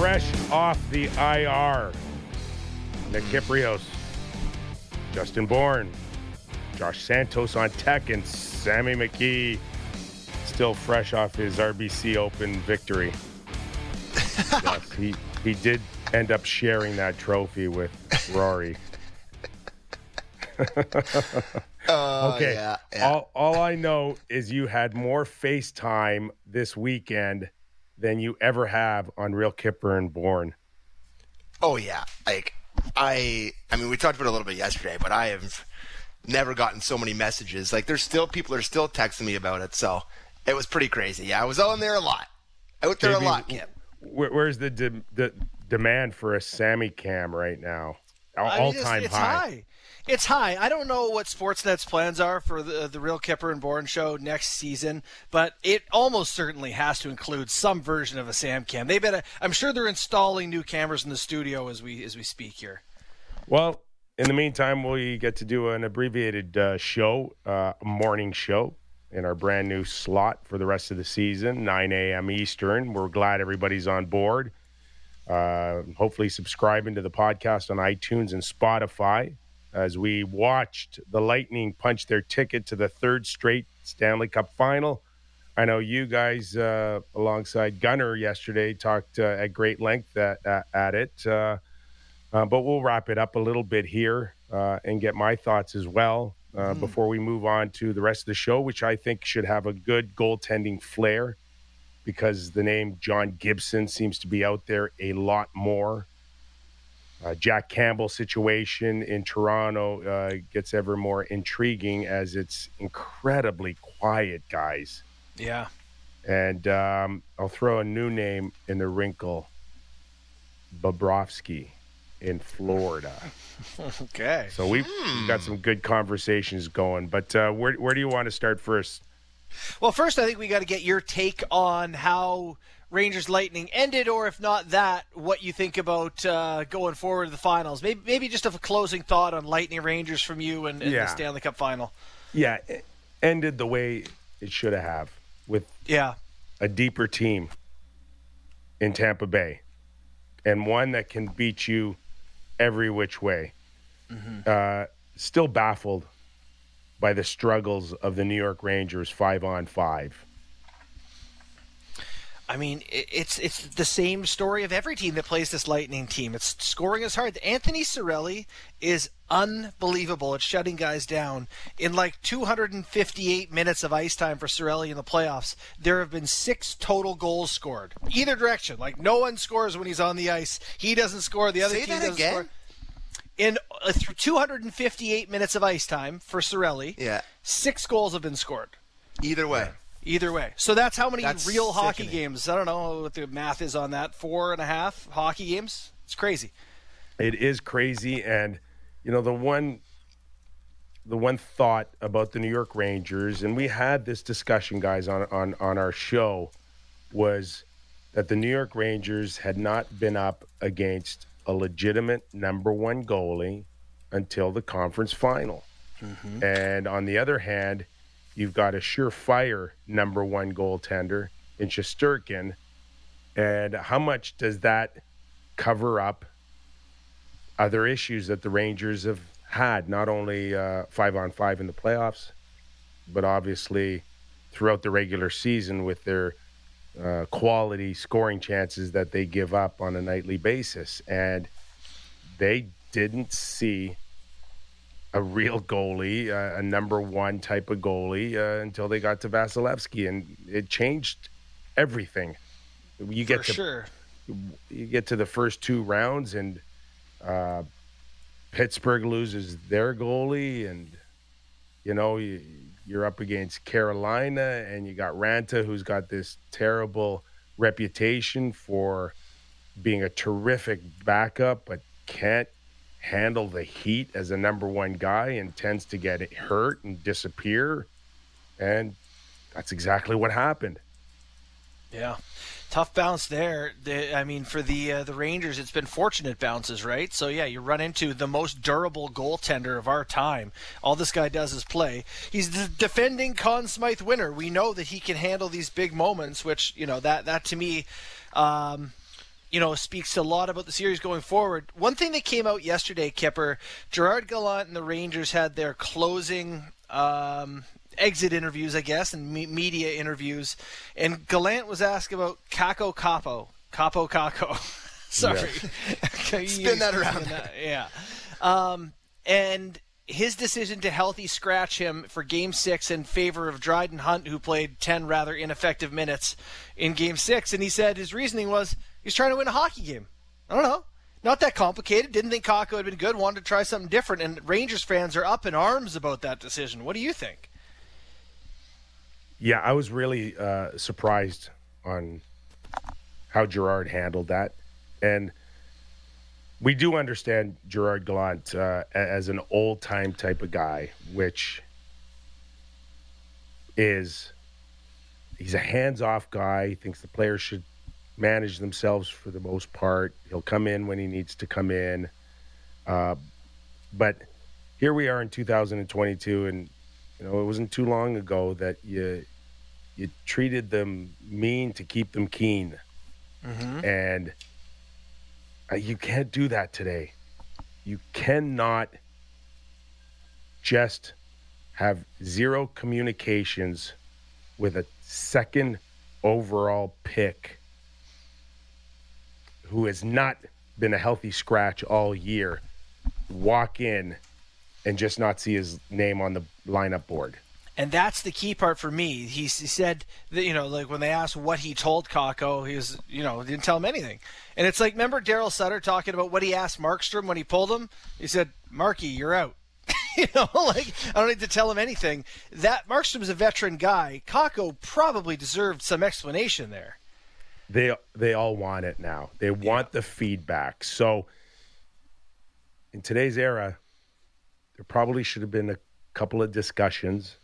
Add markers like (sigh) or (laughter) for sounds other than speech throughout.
fresh off the IR. Nick Kypreos, Justin Bourne, Josh Santos on tech, and Sammy McKee still fresh off his RBC Open victory. (laughs) yes, he, he did end up sharing that trophy with Rory. Uh, (laughs) (laughs) Okay. yeah, yeah. All, all I know is you had more FaceTime this weekend than you ever have on Real Kyper and Bourne. Oh yeah, like I, I mean, we talked about it a little bit yesterday, but I have never gotten so many messages. Like, there's still people are still texting me about it, so it was pretty crazy. Yeah, I was on there a lot. Out there JB, a lot, Kip. Where, where's the, de- the demand for a Sammy cam right now? All, I mean, all time high. high. It's high. I don't know what Sportsnet's plans are for the the Real Kyper and Bourne show next season, but it almost certainly has to include some version of a Sam cam. They better. I'm sure they're installing new cameras in the studio as we as we speak here. Well, in the meantime, we get to do an abbreviated uh, show, uh, morning show in our brand new slot for the rest of the season, 9 a.m. Eastern. We're glad everybody's on board. Uh, hopefully, subscribing to the podcast on iTunes and Spotify as we watched the Lightning punch their ticket to the third straight Stanley Cup final. I know you guys, uh, alongside Gunner yesterday, talked uh, at great length at, at, it. Uh, uh, but we'll wrap it up a little bit here uh, and get my thoughts as well uh, before we move on to the rest of the show, which I think should have a good goaltending flair because the name John Gibson seems to be out there a lot more. Uh, Jack Campbell situation in Toronto uh, gets ever more intriguing as it's incredibly quiet, guys. Yeah. And um, I'll throw a new name in the wrinkle Bobrovsky in Florida. (laughs) Okay. So we've, we've got some good conversations going. But uh, where, where do you want to start first? Well, first, I think we got to get your take on how Rangers Lightning ended, or if not that, what you think about uh, going forward to the finals. Maybe, maybe just a closing thought on Lightning Rangers from you and, and Yeah. the Stanley Cup final. Yeah, it ended the way it should have with Yeah. a deeper team in Tampa Bay and one that can beat you every which way. Uh, still baffled by the struggles of the New York Rangers five on five. I mean, it's it's the same story of every team that plays this Lightning team. It's scoring is hard. Anthony Cirelli is unbelievable at shutting guys down. In like 258 minutes of ice time for Cirelli in the playoffs, there have been six total goals scored, either direction. Like no one scores when he's on the ice. He doesn't score. The other Say team that doesn't again? score. In uh, th- 258 minutes of ice time for Cirelli, Yeah. six goals have been scored. Either way. Either way. So that's how many That's real hockey sickening. games. I don't know what the math is on that. Four and a half hockey games. It's crazy. It is crazy, and you know the one, the one thought about the New York Rangers, and we had this discussion, guys, on on on our show, was that the New York Rangers had not been up against a legitimate number one goalie until the conference final, mm-hmm. and on the other hand, you've got a surefire number one goaltender in Shesterkin, and how much does that cover up? other issues that the Rangers have had, not only uh, five on five in the playoffs, but obviously throughout the regular season with their uh, quality scoring chances that they give up on a nightly basis. And they didn't see a real goalie, uh, a number one type of goalie, uh, until they got to Vasilevskiy, and it changed everything. You get For to sure. you get to the first two rounds and uh, Pittsburgh loses their goalie, and you know you, you're up against Carolina, and you got Raanta, who's got this terrible reputation for being a terrific backup, but can't handle the heat as a number one guy and tends to get hurt and disappear, and that's exactly what happened. Yeah. Tough bounce there. The, I mean, for the uh, the Rangers, it's been fortunate bounces, right? So yeah, you run into the most durable goaltender of our time. All this guy does is play. He's the defending Conn Smythe winner. We know that he can handle these big moments, which you know that that to me, um, you know, speaks a lot about the series going forward. One thing that came out yesterday, Kipper, Gerard Gallant and the Rangers had their closing um, exit interviews, I guess, and me- media interviews, and Gallant was asked about Kaapo Kaapo, Kaapo Kakko. (laughs) Sorry, (laughs) spin that around. That. Yeah, um, and his decision to healthy scratch him for Game Six in favor of Dryden Hunt, who played ten rather ineffective minutes in Game Six, and he said his reasoning was he's trying to win a hockey game. I don't know. Not that complicated. Didn't think Kakko had been good. Wanted to try something different. And Rangers fans are up in arms about that decision. What do you think? Yeah, I was really uh, surprised on how Gerard handled that, and we do understand Gerard Gallant uh, as an old time type of guy, which is he's a hands off guy. He thinks the players should manage themselves for the most part. He'll come in when he needs to come in, uh, but here we are in 2022, and you know it wasn't too long ago that you you treated them mean to keep them keen. Mm-hmm. And uh, you can't do that today. You cannot just have zero communications with a second overall pick who has not been a healthy scratch all year walk in and just not see his name on the lineup board and that's the key part for me. He, he said that you know, like when they asked what he told Kakko, he was you know didn't tell him anything. And it's like remember Daryl Sutter talking about what he asked Markstrom when he pulled him. He said, "Marky, you're out." (laughs) you know, (laughs) like I don't need to tell him anything. That Markstrom's a veteran guy. Kakko probably deserved some explanation there. They they all want it now. They want yeah. the feedback. So in today's era, there probably should have been a couple of discussions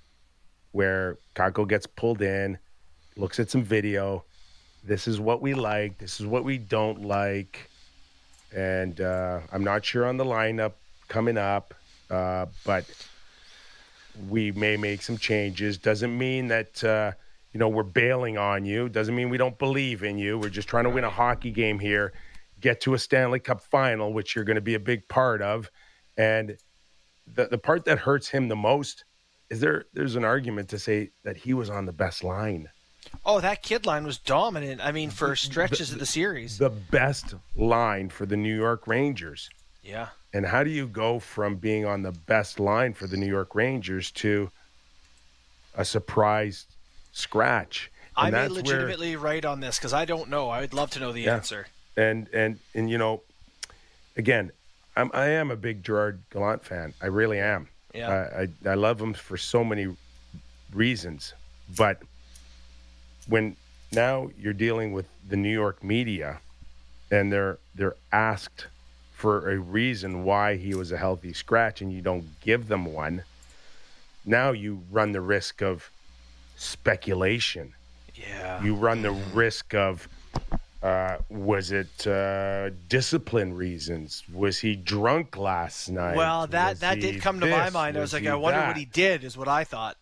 where Kakko gets pulled in, looks at some video. This is what we like. This is what we don't like. And uh, I'm not sure on the lineup coming up, uh, but we may make some changes. Doesn't mean that uh, you know we're bailing on you. Doesn't mean we don't believe in you. We're just trying to win a hockey game here, get to a Stanley Cup final, which you're going to be a big part of. And the the part that hurts him the most is there there's an argument to say that he was on the best line. Oh, that kid line was dominant. I mean, for stretches the, of the series, the best line for the New York Rangers. Yeah. And how do you go from being on the best line for the New York Rangers to a surprise scratch? And I may legitimately where, write on this because I don't know. I would love to know the yeah. answer. And and and you know, again, I'm I am a big Gerard Gallant fan. I really am. Yeah. I, I love him for so many reasons, but when now you're dealing with the New York media, and they're they're asked for a reason why he was a healthy scratch, and you don't give them one. Now you run the risk of speculation. Yeah. You run the risk of uh, was it uh, discipline reasons? Was he drunk last night? Well, that was that did come to my mind. I was, was like, I wonder that? what he did. Is what I thought.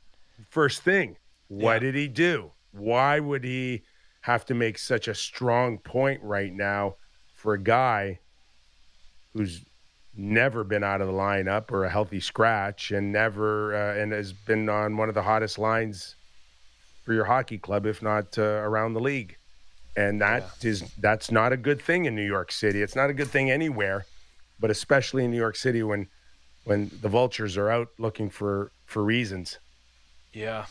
First thing, what yeah. did he do? Why would he have to make such a strong point right now for a guy who's never been out of the lineup or a healthy scratch and never uh, and has been on one of the hottest lines for your hockey club, if not uh, around the league? and that yeah. is that's not a good thing in New York City. It's not a good thing anywhere, but especially in New York City when when the vultures are out looking for for reasons. Yeah.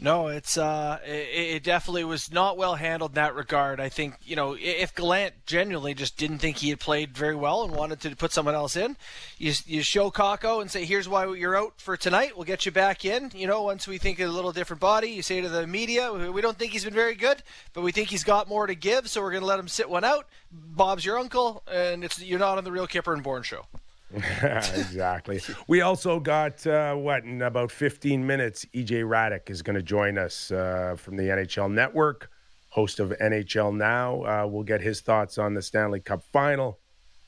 No, it's uh, it, it, definitely was not well handled in that regard. I think you know if Gallant genuinely just didn't think he had played very well and wanted to put someone else in, you you show Kakko and say, "Here's why you're out for tonight. We'll get you back in." You know, once we think of a little different body, you say to the media, "We don't think he's been very good, but we think he's got more to give, so we're going to let him sit one out." Bob's your uncle, and it's you're not on the real Kyper and Bourne show. (laughs) exactly. We also got uh, what in about 15 minutes. EJ Hradek is going to join us uh, from the NHL Network, host of NHL Now. Uh, we'll get his thoughts on the Stanley Cup Final,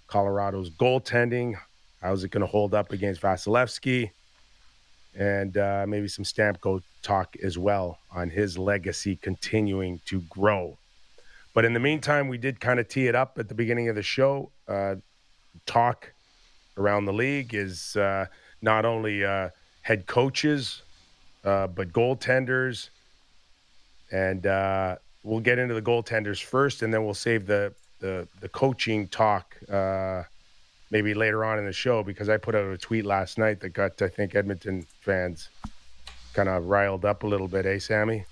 Colorado's goaltending. How's it going to hold up against Vasilevskiy? And uh, maybe some Stamkos talk as well on his legacy continuing to grow. But in the meantime, we did kind of tee it up at the beginning of the show. Uh, talk around the league is uh, not only uh, head coaches, uh, but goaltenders. And uh, we'll get into the goaltenders first, and then we'll save the, the, the coaching talk uh, maybe later on in the show because I put out a tweet last night that got, I think, Edmonton fans kind of riled up a little bit, eh, Sammy?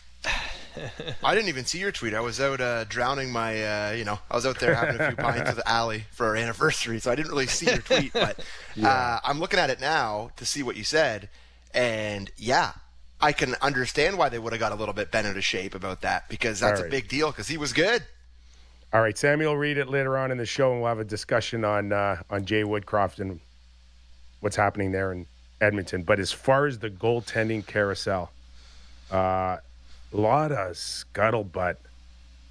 I didn't even see your tweet. I was out uh, drowning my, uh, you know, I was out there having a few (laughs) pints of the alley for our anniversary, so I didn't really see your tweet. But (laughs) yeah. uh, I'm looking at it now to see what you said, and yeah, I can understand why they would have got a little bit bent out of shape about that because that's right. a big deal because he was good. All right, Samuel, read it later on in the show, and we'll have a discussion on uh, on Jay Woodcroft and what's happening there in Edmonton. But as far as the goaltending carousel, uh, a lot of scuttlebutt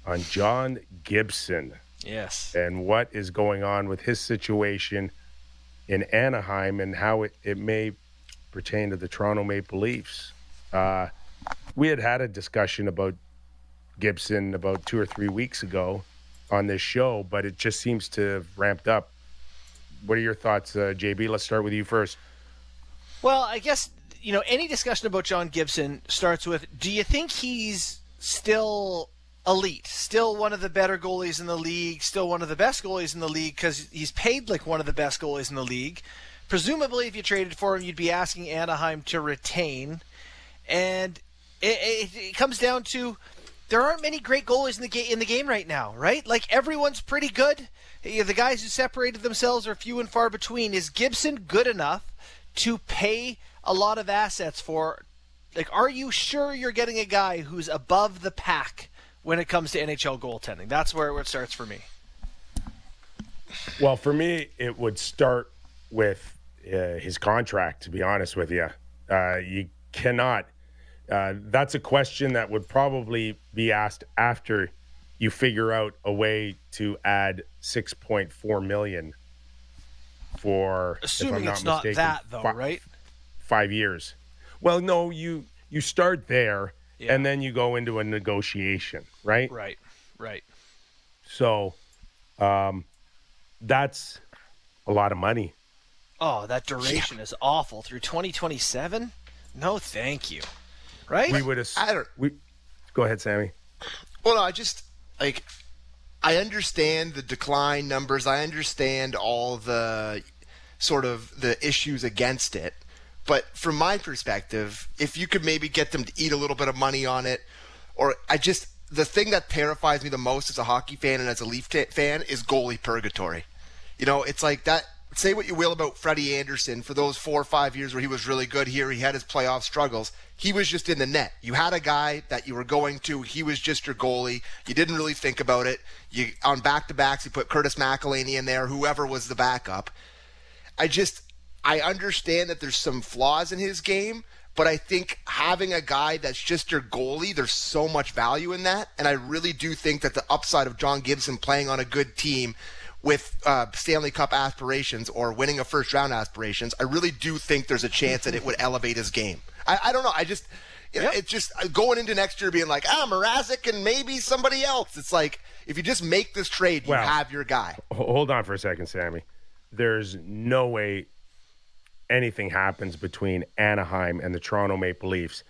on John Gibson. Yes. And what is going on with his situation in Anaheim and how it, it may pertain to the Toronto Maple Leafs. Uh, we had had a discussion about Gibson about two or three weeks ago on this show, but it just seems to have ramped up. What are your thoughts, uh, JB? Let's start with you first. Well, I guess you know, any discussion about John Gibson starts with do you think he's still elite, still one of the better goalies in the league, still one of the best goalies in the league because he's paid like one of the best goalies in the league? Presumably, if you traded for him, you'd be asking Anaheim to retain. And it, it, it comes down to there aren't many great goalies in the, ga- in the game right now, right? Like everyone's pretty good. The guys who separated themselves are few and far between. Is Gibson good enough to pay a lot of assets for. Like, are you sure you're getting a guy who's above the pack when it comes to NHL goaltending? That's where it starts for me. Well, for me, it would start with uh, his contract. To be honest with you, uh, you cannot. Uh, that's a question that would probably be asked after you figure out a way to add 6.4 million for assuming not it's not that though, right? Five years. Well, no, you you start there yeah. and then you go into a negotiation, right? Right, right. So, um, that's a lot of money. Oh, that duration yeah. is awful through 2027. No, thank you. Right? We would have. I don't. We go ahead, Sammy. Well, no, I just like I understand the decline numbers. I understand all the sort of the issues against it. But from my perspective, if you could maybe get them to eat a little bit of money on it, or I just the thing that terrifies me the most as a hockey fan and as a Leaf t- fan is goalie purgatory. You know, it's like that. Say what you will about Freddie Andersen for those four or five years where he was really good here, he had his playoff struggles. He was just in the net. You had a guy that you were going to. He was just your goalie. You didn't really think about it. You on back to backs, you put Curtis McElhinney in there, whoever was the backup. I just I understand that there's some flaws in his game, but I think having a guy that's just your goalie, there's so much value in that. And I really do think that the upside of John Gibson playing on a good team with uh, Stanley Cup aspirations or winning a first round aspirations, I really do think there's a chance that it would elevate his game. I, I don't know. I just, you know, it's just uh, going into next year being like, ah, Mrazek and maybe somebody else. It's like, if you just make this trade, you well, have your guy. Hold on for a second, Sammy. There's no way anything happens between Anaheim and the Toronto Maple Leafs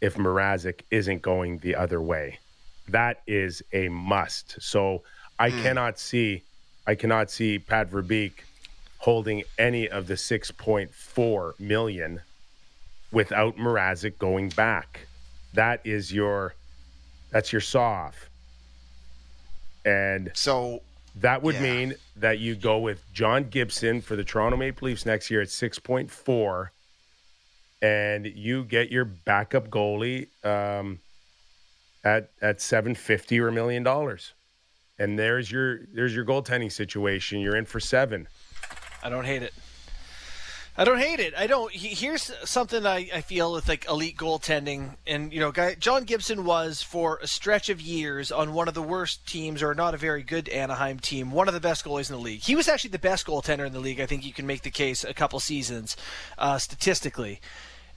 if Mrazek isn't going the other way. That is a must. So I mm. cannot see, I cannot see Pat Verbeek holding any of the 6.4 million without Mrazek going back. That is your, that's your saw off. And so that would yeah. mean that you go with John Gibson for the Toronto Maple Leafs next year at 6.4 and you get your backup goalie um, at at 750 or a million dollars. And there's your there's your goaltending situation. You're in for 7. I don't hate it. I don't hate it. I don't. Here's something I, I feel with like elite goaltending, and you know, guy John Gibson was for a stretch of years on one of the worst teams, or not a very good Anaheim team, one of the best goalies in the league. He was actually the best goaltender in the league. I think you can make the case a couple seasons, uh, statistically.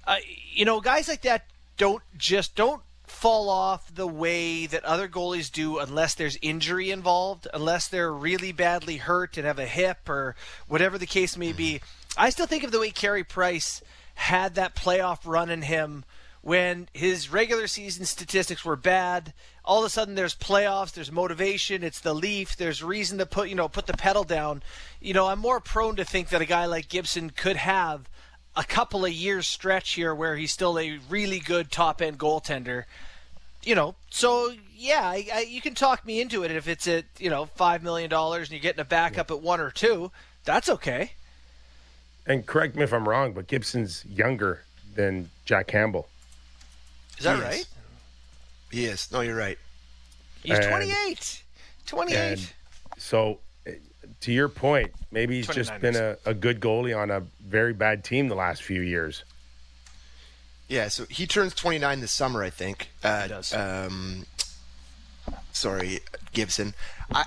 Uh, you know, guys like that don't just don't fall off the way that other goalies do unless there's injury involved, unless they're really badly hurt and have a hip or whatever the case may be. I still think of the way Carey Price had that playoff run in him when his regular season statistics were bad. All of a sudden, there's playoffs, there's motivation, it's the Leaf, there's reason to put you know put the pedal down. You know, I'm more prone to think that a guy like Gibson could have a couple of years stretch here where he's still a really good top end goaltender. You know, so yeah, I, I, you can talk me into it if it's at you know five million dollars and you're getting a backup at one or two. That's okay. And correct me if I'm wrong, but Gibson's younger than Jack Campbell. Is that He is. right? He is. No, you're right. He's And- 28. 28. So, to your point, maybe he's just been a, a good goalie on a very bad team the last few years. Yeah, so he turns 29 this summer, I think. Uh, does. Um, sorry, Gibson. I,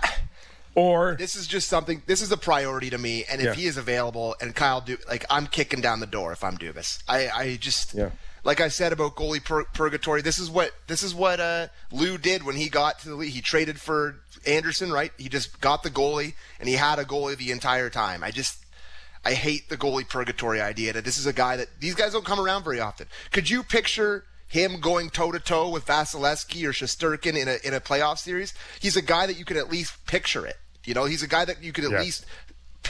Or this is just something. This is a priority to me, and if Yeah. he is available, and Kyle, du- like I'm kicking down the door if I'm Dubas. I, I just, Yeah. Like I said about goalie pur- purgatory. This is what this is what uh, Lou did when he got to the league. He traded for Andersen, right? He just got the goalie, and he had a goalie the entire time. I just, I hate the goalie purgatory idea. That this is a guy that these guys don't come around very often. Could you picture? Him going toe to toe with Vasilevskiy or Shesterkin in a in a playoff series, he's a guy that you could at least picture it. You know, he's a guy that you could at Yeah. least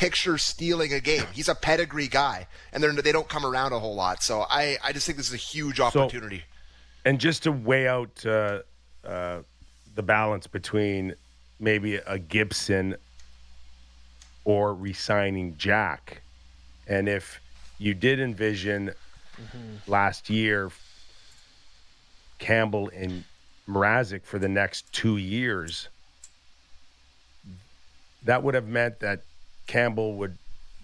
picture stealing a game. He's a pedigree guy, and they're, they don't come around a whole lot. So I, I just think this is a huge opportunity. and just to weigh out uh, uh, the balance between maybe a Gibson or resigning Jack, and if you did envision last year Campbell and Mrazek for the next two years, that would have meant that Campbell would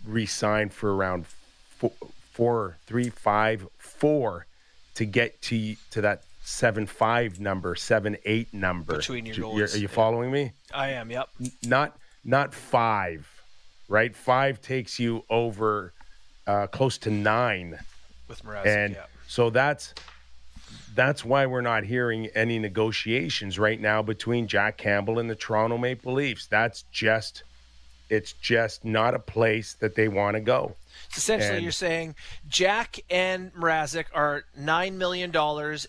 resign for around four, four three, five, four to get to to that seven five number, seven eight number. Between your goals, you're- Are you following me? I am, yep. Not not five, right? Five takes you over uh, close to nine, With Mrazek, and yeah. so that's that's why we're not hearing any negotiations right now between Jack Campbell and the Toronto Maple Leafs. That's just it's just not a place that they want to go. So essentially, and- you're saying Jack and Mrazek are $9 million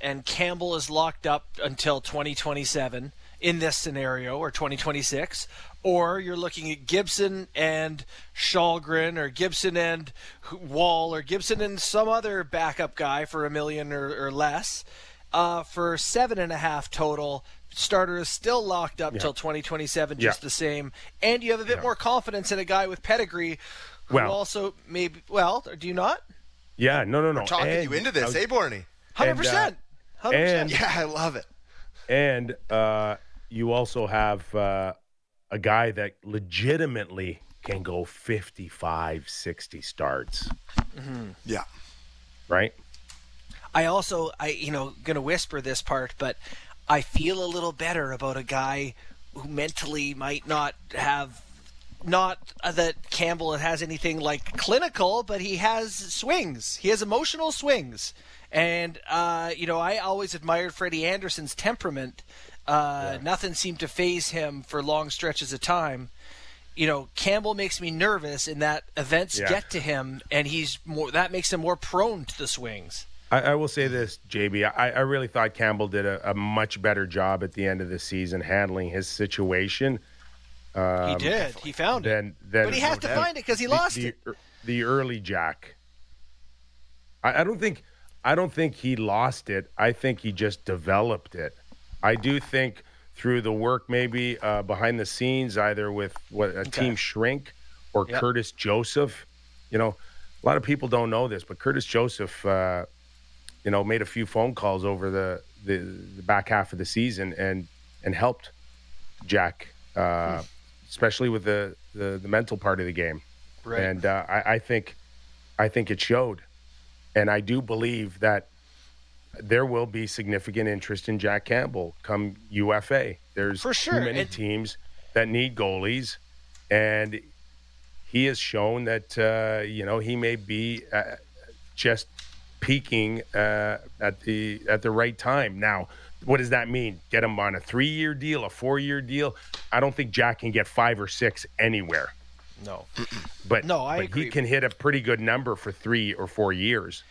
and Campbell is locked up until 2027 in this scenario or 2026. Or you're looking at Gibson and Källgren or Gibson and Woll or Gibson and some other backup guy for a million or, or less uh, for seven and a half total. Starter is still locked up till 2027, just Yeah. the same. And you have a bit more confidence in a guy with pedigree who Well- also maybe well, do you not? Yeah, no, no, no. Talking And- you into this, eh, Borny? Hundred And, uh, percent, hundred and- percent. Yeah, I love it. And uh, you also have uh, a guy that legitimately can go 55, 60 starts, Yeah. right? I also, I you know, gonna whisper this part, but I feel a little better about a guy who mentally might not have. Not that Campbell has anything like clinical, but he has swings. He has emotional swings, and uh, you know I always admired Freddie Andersen's temperament. Uh, Nothing seemed to phase him for long stretches of time. you know, Campbell makes me nervous in that events Yeah. get to him, and he's more. That makes him more prone to the swings. I, I will say this, JB. I, I really thought Campbell did a, a much better job at the end of the season handling his situation he did. He found it. than than. But he has to than find it 'cause he the- lost the, it. The early Jack. I, I don't think. I don't think he lost it. I think he just developed it. I do think through the work, maybe uh, behind the scenes, either with what a team shrink or Yep. Curtis Joseph. You know, a lot of people don't know this, but Curtis Joseph, uh, you know, made a few phone calls over the, the, the back half of the season and and helped Jack, uh, especially with the, the the mental part of the game. Right. And uh, I, I think I think it showed, and I do believe that there will be significant interest in Jack Campbell come UFA. There's For sure, too many and- teams that need goalies, and he has shown that uh, you know he may be uh, just peaking uh, at the at the right time. Now, what does that mean? Get him on a three-year deal, a four-year deal? I don't think Jack can get five or six anywhere. No. (clears throat) But No, I but agree. he can hit a pretty good number for three or four years.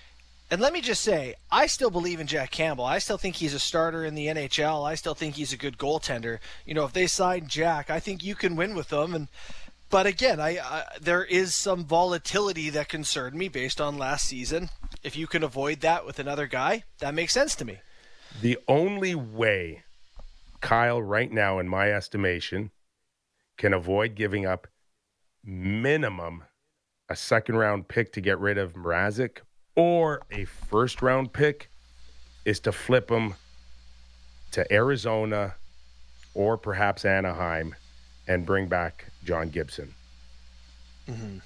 And let me just say, I still believe in Jack Campbell. I still think he's a starter in the NHL. I still think he's a good goaltender. You know, if they sign Jack, I think you can win with them. And but again, I, I there is some volatility that concerned me based on last season. If you can avoid that with another guy, that makes sense to me. The only way Kyle, right now, in my estimation, can avoid giving up minimum a second round pick to get rid of Mrazek or a first round pick is to flip him to Arizona or perhaps Anaheim and bring back John Gibson. Mm-hmm.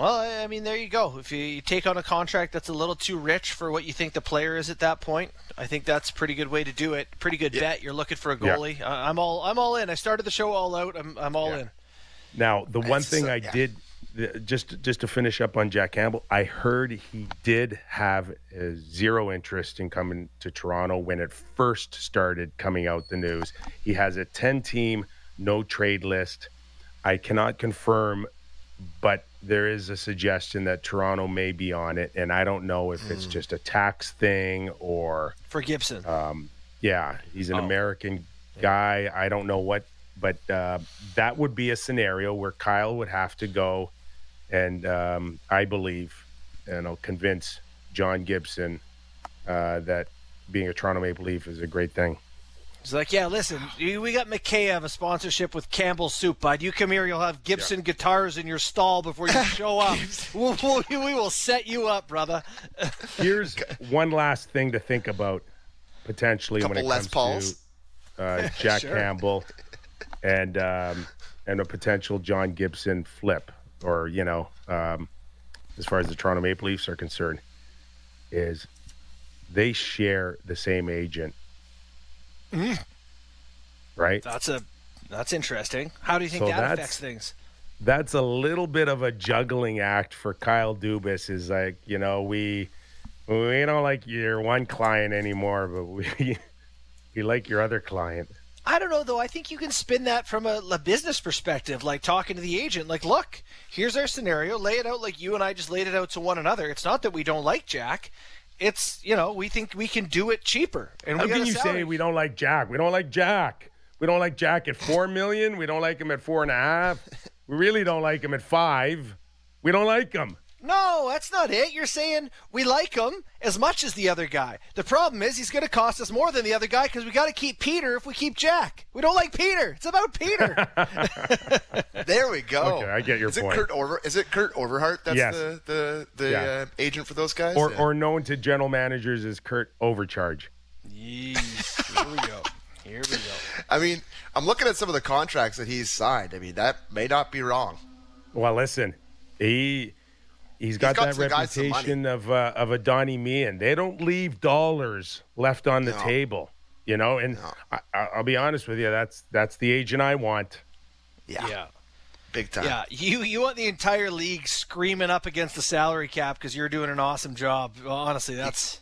Well, I mean, there you go. If you, take on a contract that's a little too rich for what you think the player is at that point, I think that's a pretty good way to do it. Pretty good bet. You're looking for a Yeah. goalie. I I'm all I'm all in. I started the show all out. I'm I'm all Yeah. in. Now, the one thing I yeah. did just just to finish up on Jack Campbell, I heard he did have uh, zero interest in coming to Toronto when it first started coming out the news. He has a 10 team no trade list. I cannot confirm but there is a suggestion that Toronto may be on it and I don't know if it's just a tax thing or For Gibson. yeah, he's an Oh. American guy. I don't know what, but uh, that would be a scenario where Kyle would have to go, and um, I believe, and I'll convince John Gibson uh, that being a Toronto Maple Leaf is a great thing. He's like, yeah, listen, we got Mikheyev, a sponsorship with Campbell's Soup, bud. You come here, you'll have Gibson guitars in your stall before you (laughs) show up. we'll, we'll, we will set you up, brother. (laughs) Here's one last thing to think about potentially when it Les comes Pauls. to uh, (laughs) Jack Sure. Campbell and um, and a potential John Gibson flip, or you know, um, as far as the Toronto Maple Leafs are concerned, is they share the same agent, Mm. right? That's a that's interesting. How do you think So that affects things? that's a little bit of a juggling act for Kyle Dubas. Is like, you know, we we don't like your one client anymore, but we (laughs) we like your other client. I don't know though. I think you can spin that from a, a business perspective, like talking to the agent. Like, look, here's our scenario. Lay it out like you and I just laid it out to one another. It's not that we don't like Jack. It's you know we think we can do it cheaper. And How can you salary. say we don't like Jack? We don't like Jack. We don't like Jack at four million. We don't like him at four and a half. We really don't like him at five. We don't like him. No, that's not it. You're saying we like him as much as the other guy. The problem is he's going to cost us more than the other guy because we got to keep Peter if we keep Jack. We don't like Peter. It's about Peter. (laughs) There we go. Okay, I get your is point. It Kurt Over, is it Kurt Overhardt that's Yes. the the, the Yeah. uh, agent for those guys? Or Yeah. or known to general managers as Kurt Overcharge. Yeesh. (laughs) Here we go. Here we go. I mean, I'm looking at some of the contracts that he's signed. I mean, that may not be wrong. Well, listen, he he's got, got that some guys some reputation of uh, of a Donnie Meehan. They don't leave dollars left on the No. table, you know. And No. I, I- I'll be honest with you, that's that's the agent I want. Yeah, Yeah. big time. Yeah, you you want the entire league screaming up against the salary cap because you're doing an awesome job. Well, honestly, that's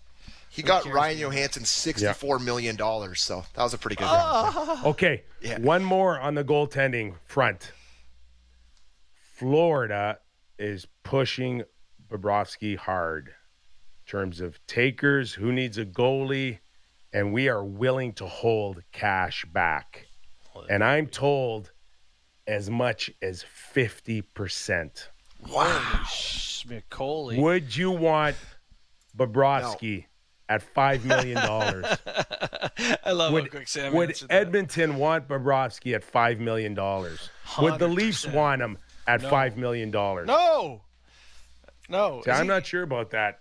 He got cares, Ryan man? Johansen sixty-four million dollars, so that was a pretty good round. Okay, Yeah. one more on the goaltending front. Florida is pushing Bobrovsky hard in terms of takers, who needs a goalie, and we are willing to hold cash back. And I'm told as much as 50%. Wow. Smicoli. Would you want Bobrovsky at $5 million? (laughs) I love how would quick Sam would answered that. Edmonton want Bobrovsky at $5 million? Would the Leafs want him at $5 million? No, no. See, I'm he- not sure about that.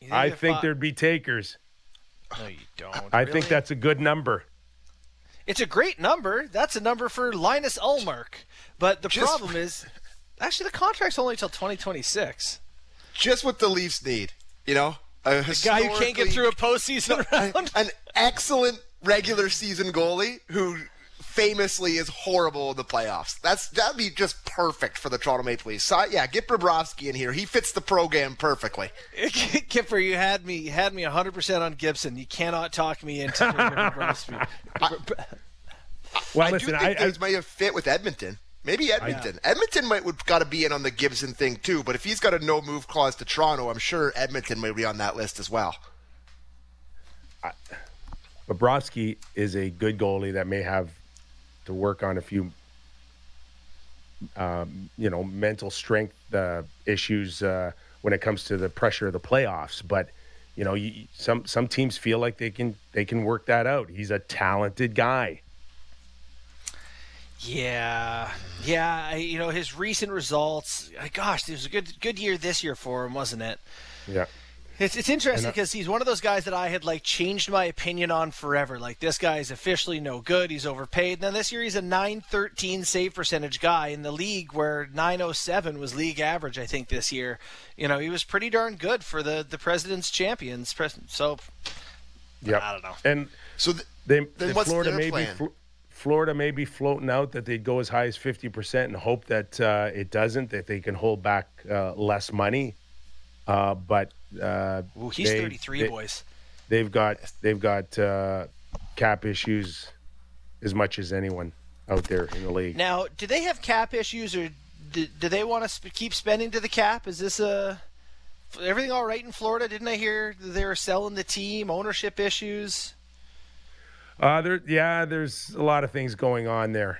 you I think I- there'd be takers. No, you don't. I Really? think that's a good number. It's a great number. That's a number for Linus Ullmark. But the Just- problem is, actually, the contract's only till 2026. Just what the Leafs need, you know, a Guy who can't get through a postseason an, round. an excellent regular season goalie who famously is horrible in the playoffs. That's that'd be just perfect for the Toronto Maple Leafs. So yeah, get Bobrovsky in here. He fits the program perfectly. (laughs) Kipper, you had me you had me 100% on Gibson. You cannot talk me into Bobrovsky. (laughs) well, I listen, do think I, I, might have fit with Edmonton. Maybe Edmonton. Edmonton might would got to be in on the Gibson thing too. But if he's got a no move clause to Toronto, I'm sure Edmonton might be on that list as well. Bobrovsky is a good goalie that may have to work on a few, um, you know, mental strength uh, issues uh, when it comes to the pressure of the playoffs. But you know, you, some some teams feel like they can they can work that out. He's a talented guy. Yeah, yeah. I, you know his recent results. Gosh, it was a good good year this year for him, wasn't it? Yeah. It's, it's interesting because he's one of those guys that I had like changed my opinion on forever. Like this guy is officially no good. He's overpaid. And then this year he's a 913 save percentage guy in the league where 907 was league average. I think this year, you know, he was pretty darn good for the the President's champions. So, yeah, I don't know. And so th- they, then the what's Florida their may plan? be. Florida may be floating out that they'd go as high as 50% and hope that uh, it doesn't, that they can hold back uh, less money. Uh, but uh, Ooh, he's they- 33, they- boys. They've got they've got uh, cap issues as much as anyone out there in the league. Now, do they have cap issues, or do, do they want to sp- keep spending to the cap? Is this a everything all right in Florida? Didn't I hear they were selling the team, ownership issues? Uh, there, yeah, there's a lot of things going on there,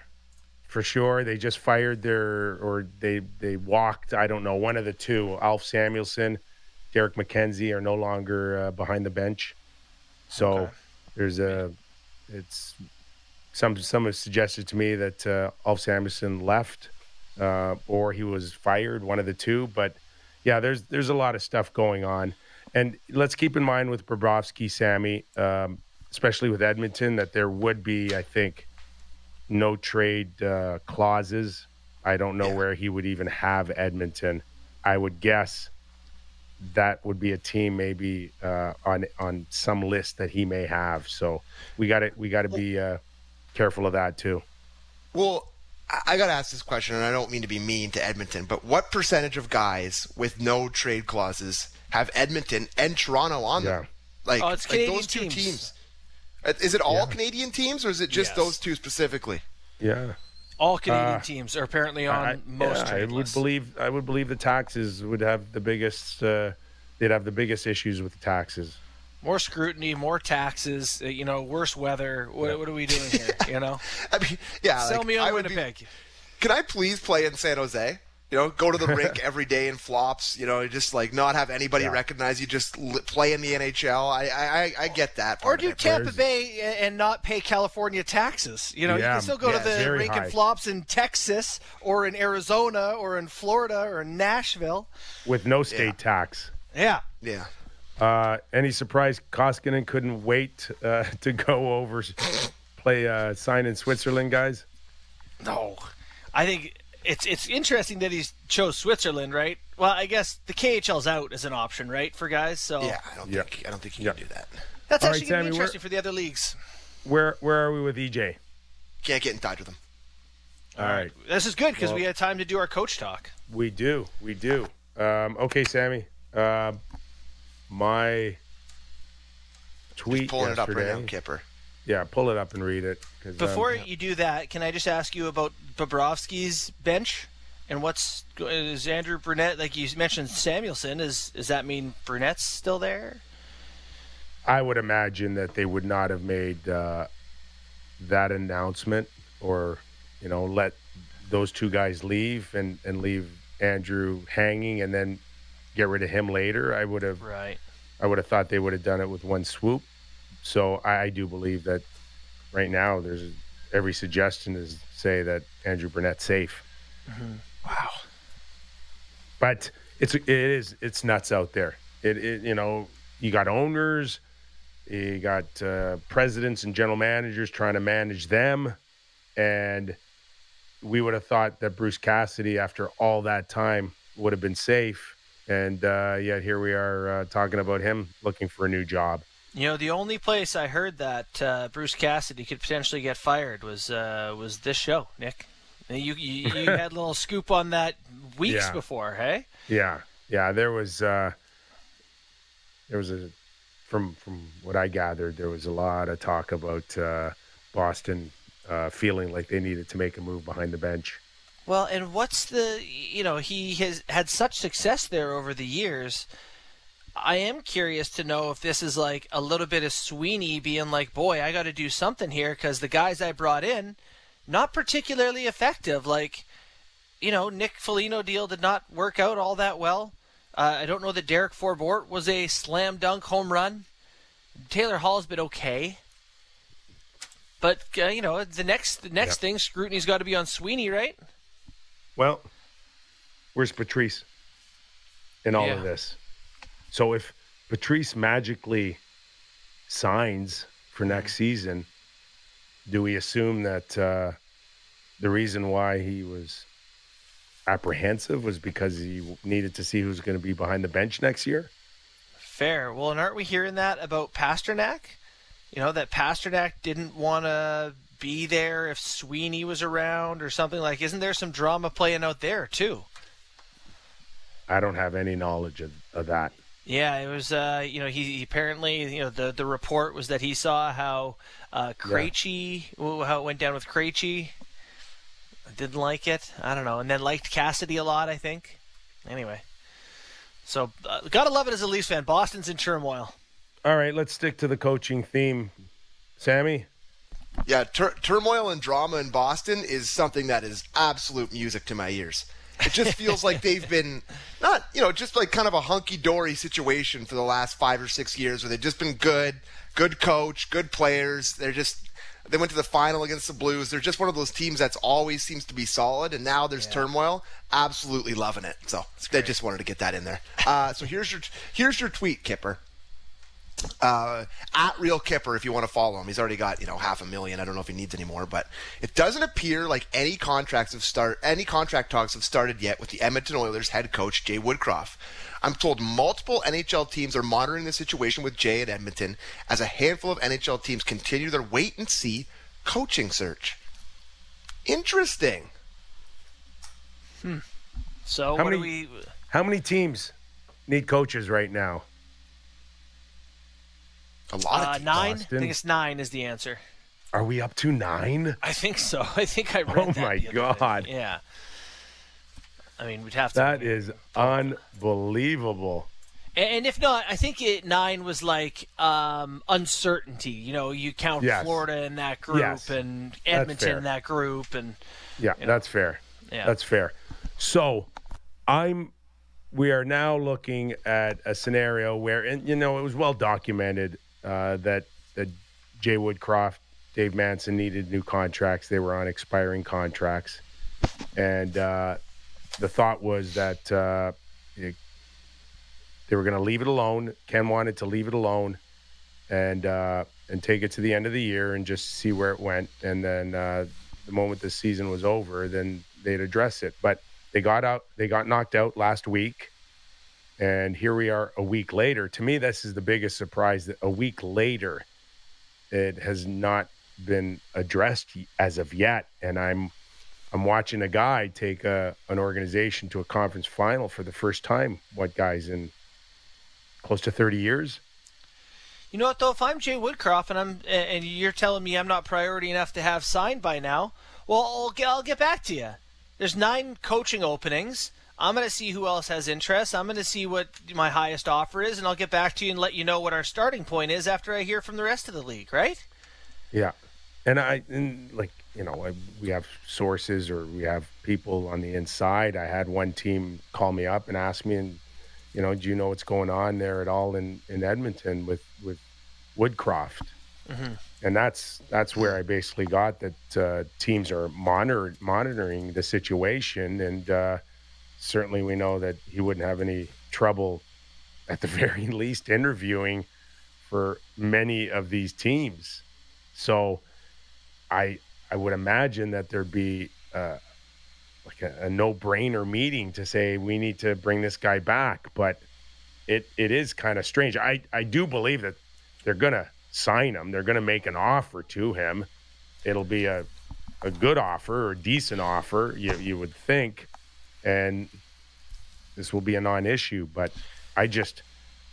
for sure. They just fired their, or they they walked. I don't know, one of the two. Alf Samuelson, Derek MacKenzie are no longer uh, behind the bench. So Okay. there's a, it's some some have suggested to me that uh, Alf Samuelson left, uh, or he was fired, one of the two. But yeah, there's there's a lot of stuff going on, and let's keep in mind with Bobrovsky, Sammy, um, especially with Edmonton, that there would be, I think, no trade uh, clauses. I don't know Yeah. where he would even have Edmonton. I would guess that would be a team maybe uh, on on some list that he may have. So we got to we got to be uh, careful of that too. Well, I, I got to ask this question, and I don't mean to be mean to Edmonton, but what percentage of guys with no trade clauses have Edmonton and Toronto on them? Like, Oh, it's like those two teams. teams. Uh, Is it all Yeah. Canadian teams, or is it just Yes. those two specifically? Yeah. All Canadian Uh, teams are apparently on I, most yeah, I would lists. believe I would believe the taxes would have the biggest uh, they'd have the biggest issues with the taxes. more scrutiny, more taxes. uh, You know, worse weather. What, what are we doing here? You know, (laughs) I mean, yeah. sell like, me I on be- Winnipeg. can I please play in San Jose? You know, go to the rink (laughs) every day in flops. You know, just like not have anybody Yeah. recognize you. Just li- play in the NHL. I I, I- I get that. Or do of. Tampa Where's- Bay and not pay California taxes. You know, you can still go yeah, to the rink high. and flops in Texas or in Arizona or in Florida or in Nashville. with no state Yeah. tax. Yeah. Yeah. Uh, any surprise Koskinen couldn't wait uh, (laughs) to go over play uh, sign in Switzerland, guys? No, I think it's it's interesting that he's chose Switzerland, right? Well, I guess the KHL's out as an option, right, for guys. So Yeah. I don't Yeah. think I don't think you Yeah. can do that. that's All right, actually going to Sammy, where- interesting for the other leagues. Where where are we with EJ? Can't get in touch with them. All right, This is good because Well- we had time to do our coach talk. we do, we do. Um, okay, Sammy. Um, my tweet Pulling it up right now, Kipper. Yeah, pull it up and read it. um, Before you do that, can I just ask you about Bobrovsky's bench and what's is Andrew Brunette? Like you mentioned, Samuelson. Is does that mean Brunette's still there? I would imagine that they would not have made uh, that announcement or, you know, let those two guys leave and, and leave Andrew hanging and then get rid of him later. I would have Right. I would have thought they would have done it with one swoop. So I, I do believe that right now there's every suggestion is say that Andrew Brunette's safe. Wow. but it's it is it's nuts out there. It, it you know you got owners, you got uh, presidents and general managers trying to manage them, and we would have thought that Bruce Cassidy, after all that time, would have been safe, and uh, yet here we are uh, talking about him looking for a new job. You know, the only place I heard that uh, Bruce Cassidy could potentially get fired was uh, was this show, Nick. You you, you (laughs) had a little scoop on that weeks Yeah. before, hey? Yeah, yeah. There was uh, there was a from from what I gathered, there was a lot of talk about uh, Boston uh, feeling like they needed to make a move behind the bench. Well, and what's the you know he has had such success there over the years. I am curious to know if this is like a little bit of Sweeney being like, "Boy, I got to do something here because the guys I brought in, not particularly effective. Like, you know, Nick Foligno deal did not work out all that well. Uh, I don't know that Derek Forbort was a slam dunk home run. Taylor Hall's been okay." But uh, you know the next the next thing scrutiny's got to be on Sweeney, right? Well, where's Patrice in all Yeah. of this? So if Patrice magically signs for next season, do we assume that uh, the reason why he was apprehensive was because he needed to see who's going to be behind the bench next year? Fair. Well, and aren't we hearing that about Pastrnak? You know, that Pastrnak didn't want to be there if Sweeney was around or something like. Isn't there some drama playing out there too? I don't have any knowledge of, of that. Yeah, it was. Uh, you know, he, he apparently, you know, the the report was that he saw how uh, Krejci, how it went down with Krejci. Didn't like it. I don't know, and then liked Cassidy a lot. I think. Anyway, so uh, gotta love it as a Leafs fan. Boston's in turmoil. All right, let's stick to the coaching theme. Sammy? Yeah, tur- turmoil and drama in Boston is something that is absolute music to my ears. It just feels like they've been not, you know, just like kind of a hunky dory situation for the last five or six years where they've just been good, good coach, good players. They're just, they went to the final against the Blues. They're just one of those teams that's always seems to be solid, and now there's turmoil. Absolutely loving it. So I just wanted to get that in there. Uh, so here's your here's your tweet, Kyper uh, at Real Kyper if you want to follow him. He's already got you know half a million. I don't know if he needs any more, but it doesn't appear like any contracts have start any contract talks have started yet with the Edmonton Oilers head coach Jay Woodcroft. I'm told multiple NHL teams are monitoring the situation with Jay at Edmonton as a handful of NHL teams continue their wait and see coaching search. Interesting. Hmm. So How what do many- we? How many teams need coaches right now? A lot of Uh, teams. nine. I think it's nine is the answer. Are we up to nine? I think so. (laughs) I think I read Oh that my the other day. God. Yeah. I mean, we'd have to. That is unbelievable. And if not, I think it, nine was like um, uncertainty. You know, you count Yes. Florida in that group Yes. and Edmonton fair. in that group, and Yeah, You know. that's fair. yeah, That's fair. So, I'm. We are now looking at a scenario where, and you know, it was well documented uh, that that Jay Woodcroft, Dave Manson needed new contracts. They were on expiring contracts, and uh, the thought was that uh, it- they were going to leave it alone. Ken wanted to leave it alone, and uh, and take it to the end of the year and just see where it went. And then uh, the moment the season was over, then they'd address it. But they got out. They got knocked out last week, and here we are a week later. To me, this is the biggest surprise that a week later, it has not been addressed as of yet. And I'm I'm watching a guy take a, an organization to a conference final for the first time. What guys in close to 30 years? You know what though? If I'm Jay Woodcroft and I'm and you're telling me I'm not priority enough to have signed by now, well, I'll get, I'll get back to you. There's nine coaching openings. I'm going to see who else has interest. I'm going to see what my highest offer is, and I'll get back to you and let you know what our starting point is after I hear from the rest of the league. Right? Yeah, and I and like you know I, we have sources or we have people on the inside. I had one team call me up and ask me, and you know, do you know what's going on there at all in in Edmonton with with Woodcroft? And that's that's where I basically got that uh, teams are monitor, monitoring the situation, and uh, certainly we know that he wouldn't have any trouble, at the (laughs) very least, interviewing for many of these teams. So I I would imagine that there'd be uh, like a, a no brainer meeting to say we need to bring this guy back, but it it is kind of strange. I I do believe that they're gonna sign him. They're gonna make an offer to him. It'll be a a good offer or decent offer, you you would think, and this will be a non-issue. But I just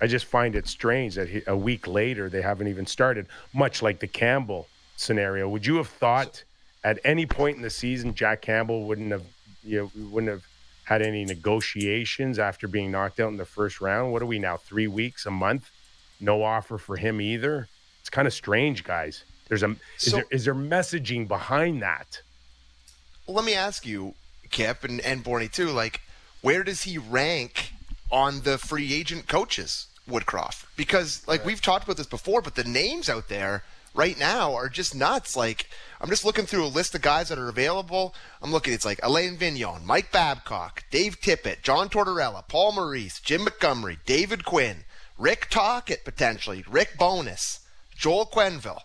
I just find it strange that he, a week later they haven't even started. Much like the Campbell scenario, would you have thought at any point in the season Jack Campbell wouldn't have you know, wouldn't have had any negotiations after being knocked out in the first round? What are we now? Three weeks, a month, no offer for him either. It's kind of strange, guys. There's a is, So- there, is there messaging behind that? Well, let me ask you, Kip and, and Borny too, like, where does he rank on the free agent coaches, Woodcroft? Because, like, we've talked about this before, but the names out there right now are just nuts. Like, I'm just looking through a list of guys that are available. I'm looking, it's like Alain Vigneault, Mike Babcock, Dave Tippett, John Tortorella, Paul Maurice, Jim Montgomery, David Quinn, Rick Tocchet potentially, Rick Bowness, Joel Quenneville,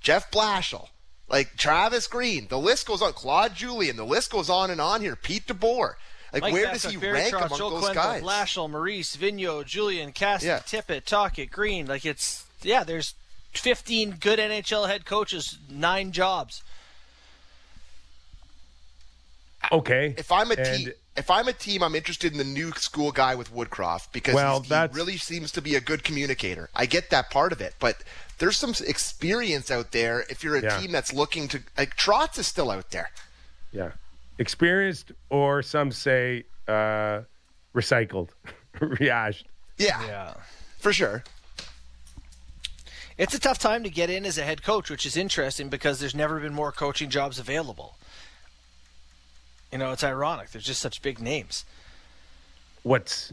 Jeff Blashill, like Travis Green. The list goes on. Claude Julien. The list goes on and on here. Pete DeBoer. Like, Mike where Babcock, does he Barry rank Trotz, among Joe those Quenneville, guys? Blashill, Maurice, Vigneault, Julien, Cassidy, Yeah. Tippett, Tocchet, Green. Like it's yeah, there's 15 good NHL head coaches, nine jobs. Okay. If I'm a And- team, if I'm a team, I'm interested in the new school guy with Woodcroft because Well, he's- he really seems to be a good communicator. I get that part of it, but there's some experience out there. If you're a Yeah. team that's looking to, like Trotz is still out there. Yeah. Experienced, or some say uh, recycled, (laughs) rehashed. Yeah, Yeah. for sure. It's a tough time to get in as a head coach, which is interesting because there's never been more coaching jobs available. You know, it's ironic. There's just such big names. What's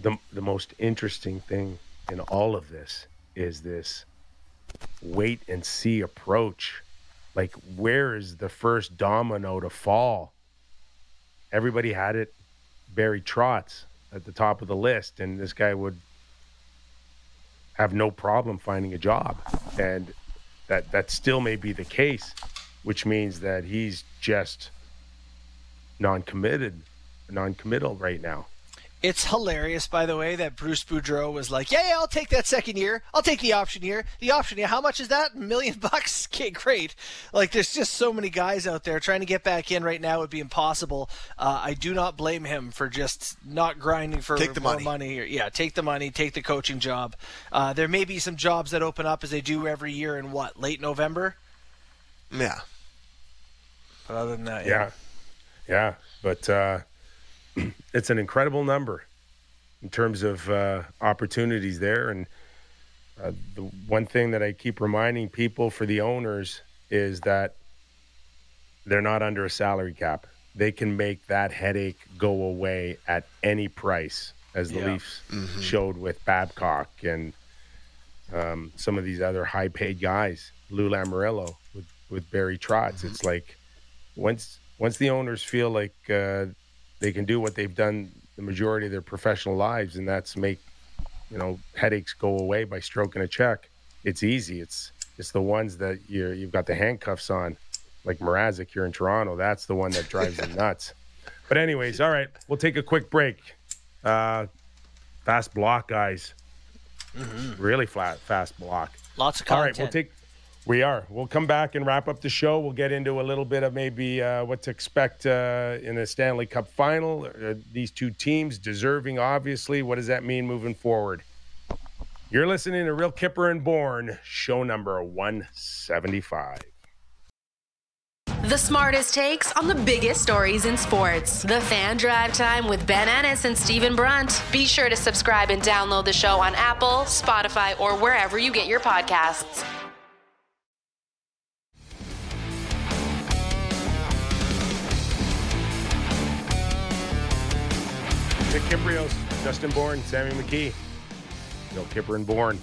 the the most interesting thing in all of this is this wait and see approach. Like, where is the first domino to fall? Everybody had it. Barry Trotz at the top of the list, and this guy would have no problem finding a job, and that that still may be the case, which means that he's just non-committed, non-committal right now. It's hilarious, by the way, that Bruce Boudreau was like, "Yeah, yeah, I'll take that second year. I'll take the option year. The option year. How much is that? A million (laughs) bucks? Okay, great. Like, there's just so many guys out there trying to get back in right now would be impossible. Uh, I do not blame him for just not grinding for Take the more money. money. here. Yeah, take the money, take the coaching job. Uh, there may be some jobs that open up as they do every year in what late November. Yeah. But other than that, Yeah, yeah, but uh, (clears throat) it's an incredible number in terms of uh, opportunities there. And uh, the one thing that I keep reminding people for the owners is that they're not under a salary cap. They can make that headache go away at any price, as the Yeah. Leafs showed with Babcock and um, some of these other high-paid guys, Lou Lamoriello with with Barry Trotz. It's like once once the owners feel like uh, they can do what they've done the majority of their professional lives, and that's make you know headaches go away by stroking a check. It's easy. It's it's the ones that you you've got the handcuffs on, like Mrazek here in Toronto. That's the one that drives them (laughs) nuts. But anyways, all right, we'll take a quick break. Uh, fast block, guys. Really flat, fast block. lots of All content. right, we'll take. We are. We'll come back and wrap up the show. We'll get into a little bit of maybe uh, what to expect uh, in the Stanley Cup final. Uh, these two teams deserving, obviously. What does that mean moving forward? You're listening to Real Kyper and Bourne, show number 175. The smartest takes on the biggest stories in sports. The Fan Drive Time with Ben Ennis and Stephen Brunt. Be sure to subscribe and download the show on Apple, Spotify, or wherever you get your podcasts. Nick Kypreos, Justin Bourne, Sammy McKee. Real Kyper and Bourne.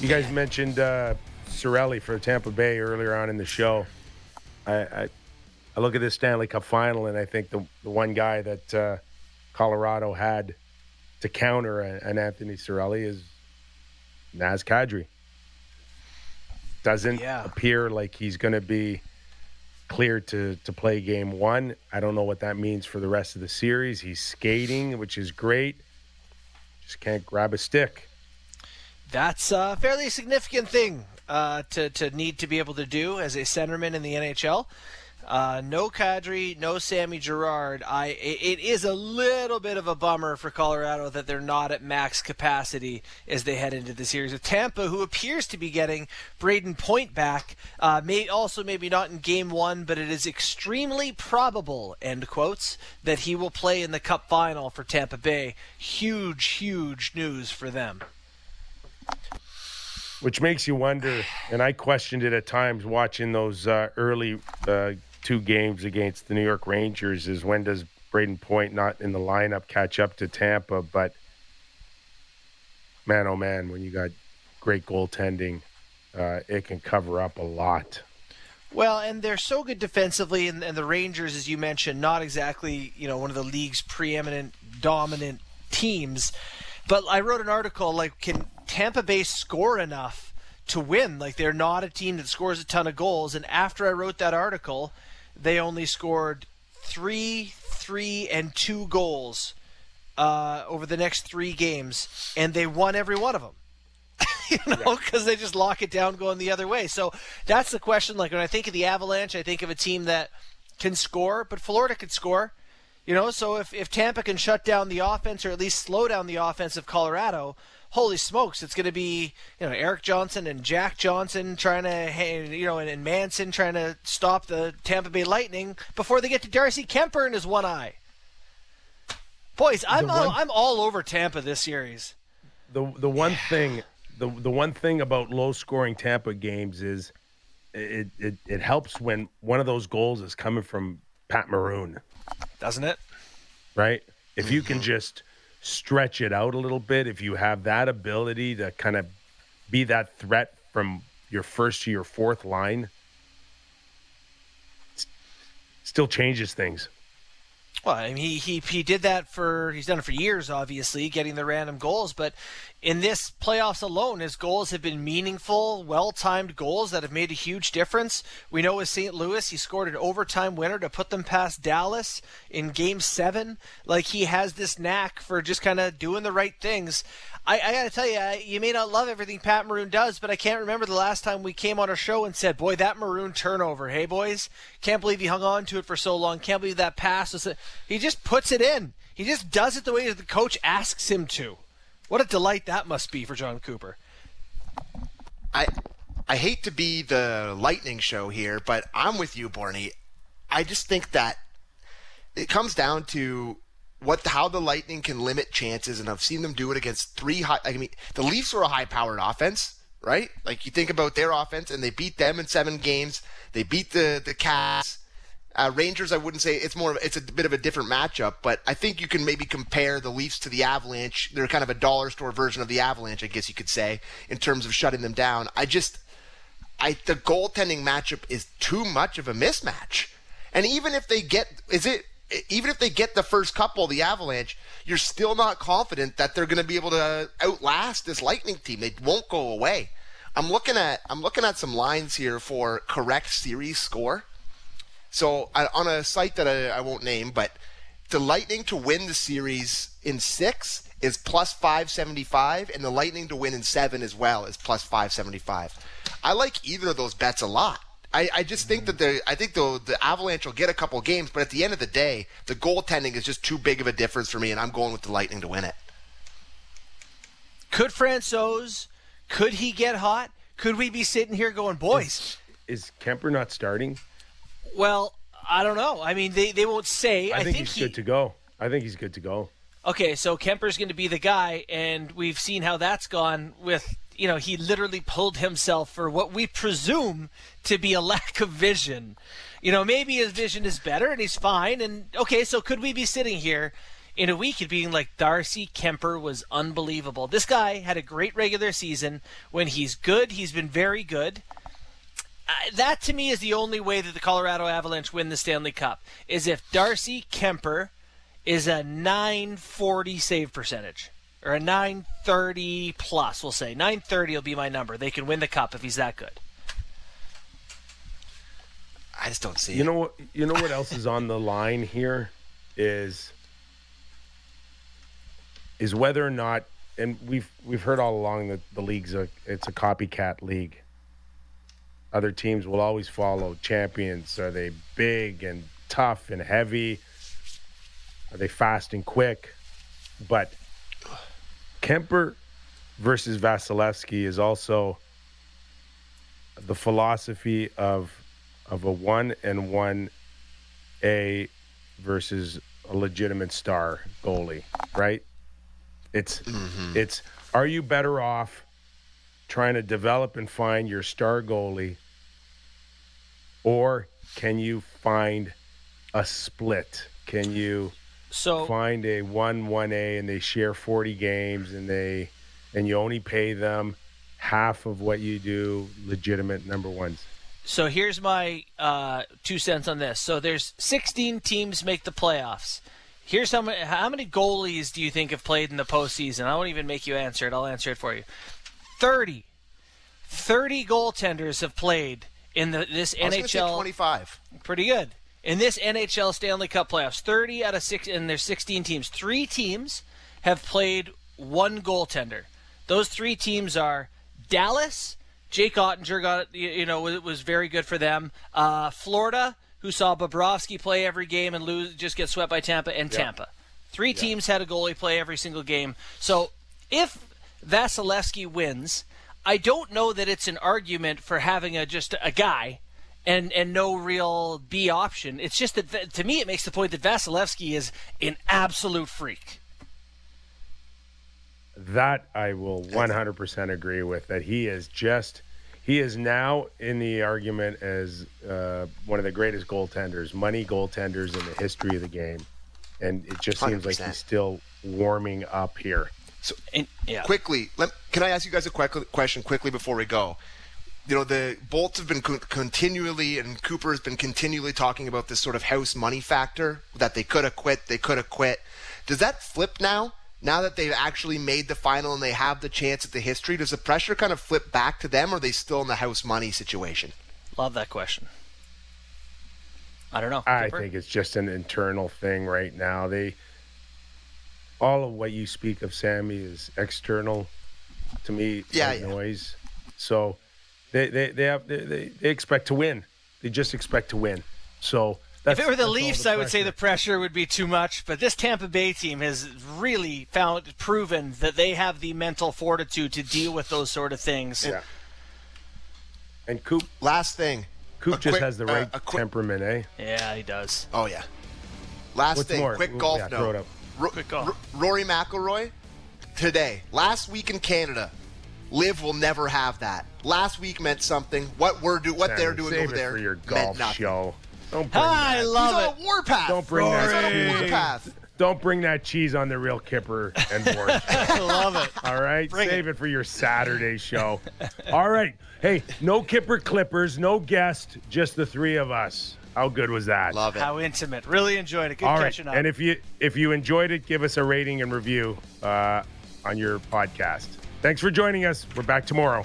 You guys mentioned uh, Cirelli for Tampa Bay earlier on in the show. I, I, I look at this Stanley Cup final, and I think the, the one guy that uh, Colorado had to counter an Anthony Cirelli is Naz Kadri. Doesn't Yeah. appear like he's going to be cleared to to play game one. I don't know what that means for the rest of the series. He's skating, which is great. Just can't grab a stick. That's a fairly significant thing uh, to to need to be able to do as a centerman in the NHL. Uh, no Kadri, no Sammy Girard. I it is a little bit of a bummer for Colorado that they're not at max capacity as they head into the series with Tampa, who appears to be getting Brayden Point back. Uh, may also maybe not in Game One, but it is extremely probable end quotes that he will play in the Cup final for Tampa Bay. Huge, huge news for them. Which makes you wonder, and I questioned it at times watching those uh, early uh, two games against the New York Rangers is when does Brayden Point not in the lineup catch up to Tampa? But man, oh man, when you got great goaltending, uh, it can cover up a lot. Well, and they're so good defensively, and, and, the Rangers, as you mentioned, not exactly you know one of the league's preeminent dominant teams. But I wrote an article like, can Tampa Bay score enough to win? Like they're not a team that scores a ton of goals. And after I wrote that article, they only scored three, three, and two goals uh, over the next three games, and they won every one of them. (laughs) you know, because they just lock it down going the other way. So that's the question. Like when I think of the Avalanche, I think of a team that can score, but Florida could score. You know, so if, if Tampa can shut down the offense or at least slow down the offense of Colorado, holy smokes, it's going to be you know Erik Johnson and Jack Johnson trying to you know and, and Manson trying to stop the Tampa Bay Lightning before they get to Darcy Kuemper in his one eye. Boys, I'm one, all, I'm all over Tampa this series. The the one thing the the one thing about low scoring Tampa games is it, it it helps when one of those goals is coming from Pat Maroon. Doesn't it? Right? If you can mm-hmm. just stretch it out a little bit, if you have that ability to kind of be that threat from your first to your fourth line, still changes things. Well, I mean, he, he he did that for he's done it for years, obviously, getting the random goals. But in this playoffs alone, his goals have been meaningful, well-timed goals that have made a huge difference. We know with St. Louis, he scored an overtime winner to put them past Dallas in Game Seven. Like he has this knack for just kind of doing the right things. I, I got to tell you, you may not love everything Pat Maroon does, but I can't remember the last time we came on our show and said, "Boy, that Maroon turnover, hey boys, can't believe he hung on to it for so long. Can't believe that pass was." A... He just puts it in. He just does it the way the coach asks him to. What a delight that must be for Jon Cooper. I I hate to be the lightning show here, but I'm with you, Borny. I just think that it comes down to what how the Lightning can limit chances, and I've seen them do it against three high. I mean, the Leafs are a high-powered offense, right? Like you think about their offense, and they beat them in seven games. They beat the the Cats. Uh, Rangers, I wouldn't say it's more. Of, it's a bit of a different matchup, but I think you can maybe compare the Leafs to the Avalanche. They're kind of a dollar store version of the Avalanche, I guess you could say, in terms of shutting them down. I just, I the goaltending matchup is too much of a mismatch. And even if they get, is it even if they get the first couple, the Avalanche, you're still not confident that they're going to be able to outlast this Lightning team. They won't go away. I'm looking at I'm looking at some lines here for correct series score. So on a site that I, I won't name, but the Lightning to win the series in six is plus 575, and the Lightning to win in seven as well is plus 575. I like either of those bets a lot. I, I just think that the I think the the Avalanche will get a couple games, but at the end of the day, the goaltending is just too big of a difference for me, and I'm going with the Lightning to win it. Could Francouz? Could he get hot? Could we be sitting here going, boys? Is, is Kuemper not starting? Well, I don't know. I mean, they, they won't say. I, I think, think, he's he... good to go. I think he's good to go. Okay, so Kuemper's going to be the guy, and we've seen how that's gone with you know, he literally pulled himself for what we presume to be a (laughs) lack of vision. You know, maybe his vision is better and he's fine. And okay, so could we be sitting here in a week and being like, Darcy Kuemper was unbelievable? This guy had a great regular season. When he's good, he's been very good. Uh, that to me is the only way that the Colorado Avalanche win the Stanley Cup is if Darcy Kuemper is a 940 save percentage or a 930 plus, we'll say. 930 will be my number. They can win the cup if he's that good. I just don't see you it. know what you know what else is on the line here is is whether or not and we've we've heard all along that the league's a it's a copycat league. Other teams will always follow champions. Are they big and tough and heavy? Are they fast and quick? But Kuemper versus Vasilevskiy is also the philosophy of of a one and one A versus a legitimate star goalie, right? It's Mm-hmm. it's are you better off trying to develop and find your star goalie or can you find a split? Can you So find a one one A and they share forty games and they and you only pay them half of what you do legitimate number ones. So here's my uh, two cents on this. So there's 16 teams make the playoffs. Here's how many how many goalies do you think have played in the postseason? I won't even make you answer it. I'll answer it for you. 30. 30 goaltenders have played in the this I was gonna say NHL. 25. Pretty good. In this NHL Stanley Cup playoffs, 30 out of 6 and there's 16 teams. 3 teams have played one goaltender. Those 3 teams are Dallas, Jake Oettinger got you know it was very good for them. Uh, Florida, who saw Bobrovsky play every game and lose just get swept by Tampa and Tampa. 3 teams had a goalie play every single game. So, if Vasilevskiy wins, I don't know that it's an argument for having a just a guy and and no real B option. It's just that to me it makes the point that Vasilevskiy is an absolute freak. That I will 100% agree with. That he is just, he is now in the argument as uh, one of the greatest goaltenders, money goaltenders in the history of the game. And it just seems like 100%. he's still warming up here. And, yeah. Quickly, let, can I ask you guys a quick question quickly before we go? You know, the Bolts have been con- continually, and Cooper has been continually talking about this sort of house money factor that they could have quit, they could have quit. Does that flip now? Now that they've actually made the final and they have the chance at the history, does the pressure kind of flip back to them, or are they still in the house money situation? Love that question. I don't know. I Kyper? think it's just an internal thing right now. They, all of what you speak of, Sammy, is external to me. Yeah, yeah. noise. So they they they have they, they, they expect to win. They just expect to win. So that's, if it were the that's all Leafs, I would say the pressure would be too much. But this Tampa Bay team has really found proven that they have the mental fortitude to deal with those sort of things. Yeah. And Coop Last thing. Coop just quick- has the uh, right a quick- temperament, eh? Yeah, he does. Oh yeah. Last What's thing, more? quick Yeah, golf throw it note. Up. Ro- Quick golf. R- Rory McIlroy today, last week in Canada. Live will never have that. Last week meant something. What we're do, what Sammy, they're doing save over it there for your meant golf nothing. show. Don't bring I that. love He's it. on a warpath. Don't bring that He's on a cheese. warpath. Don't bring that cheese on the real Kyper and Bourne. (laughs) I love it. All right, Bring save it. for your Saturday show. All right, hey, no Kipper Clippers, no guest, just the three of us. How good was that? Love it. How intimate. Really enjoyed it. Good All right, catching up. and if you if you enjoyed it, give us a rating and review uh, on your podcast. Thanks for joining us. We're back tomorrow.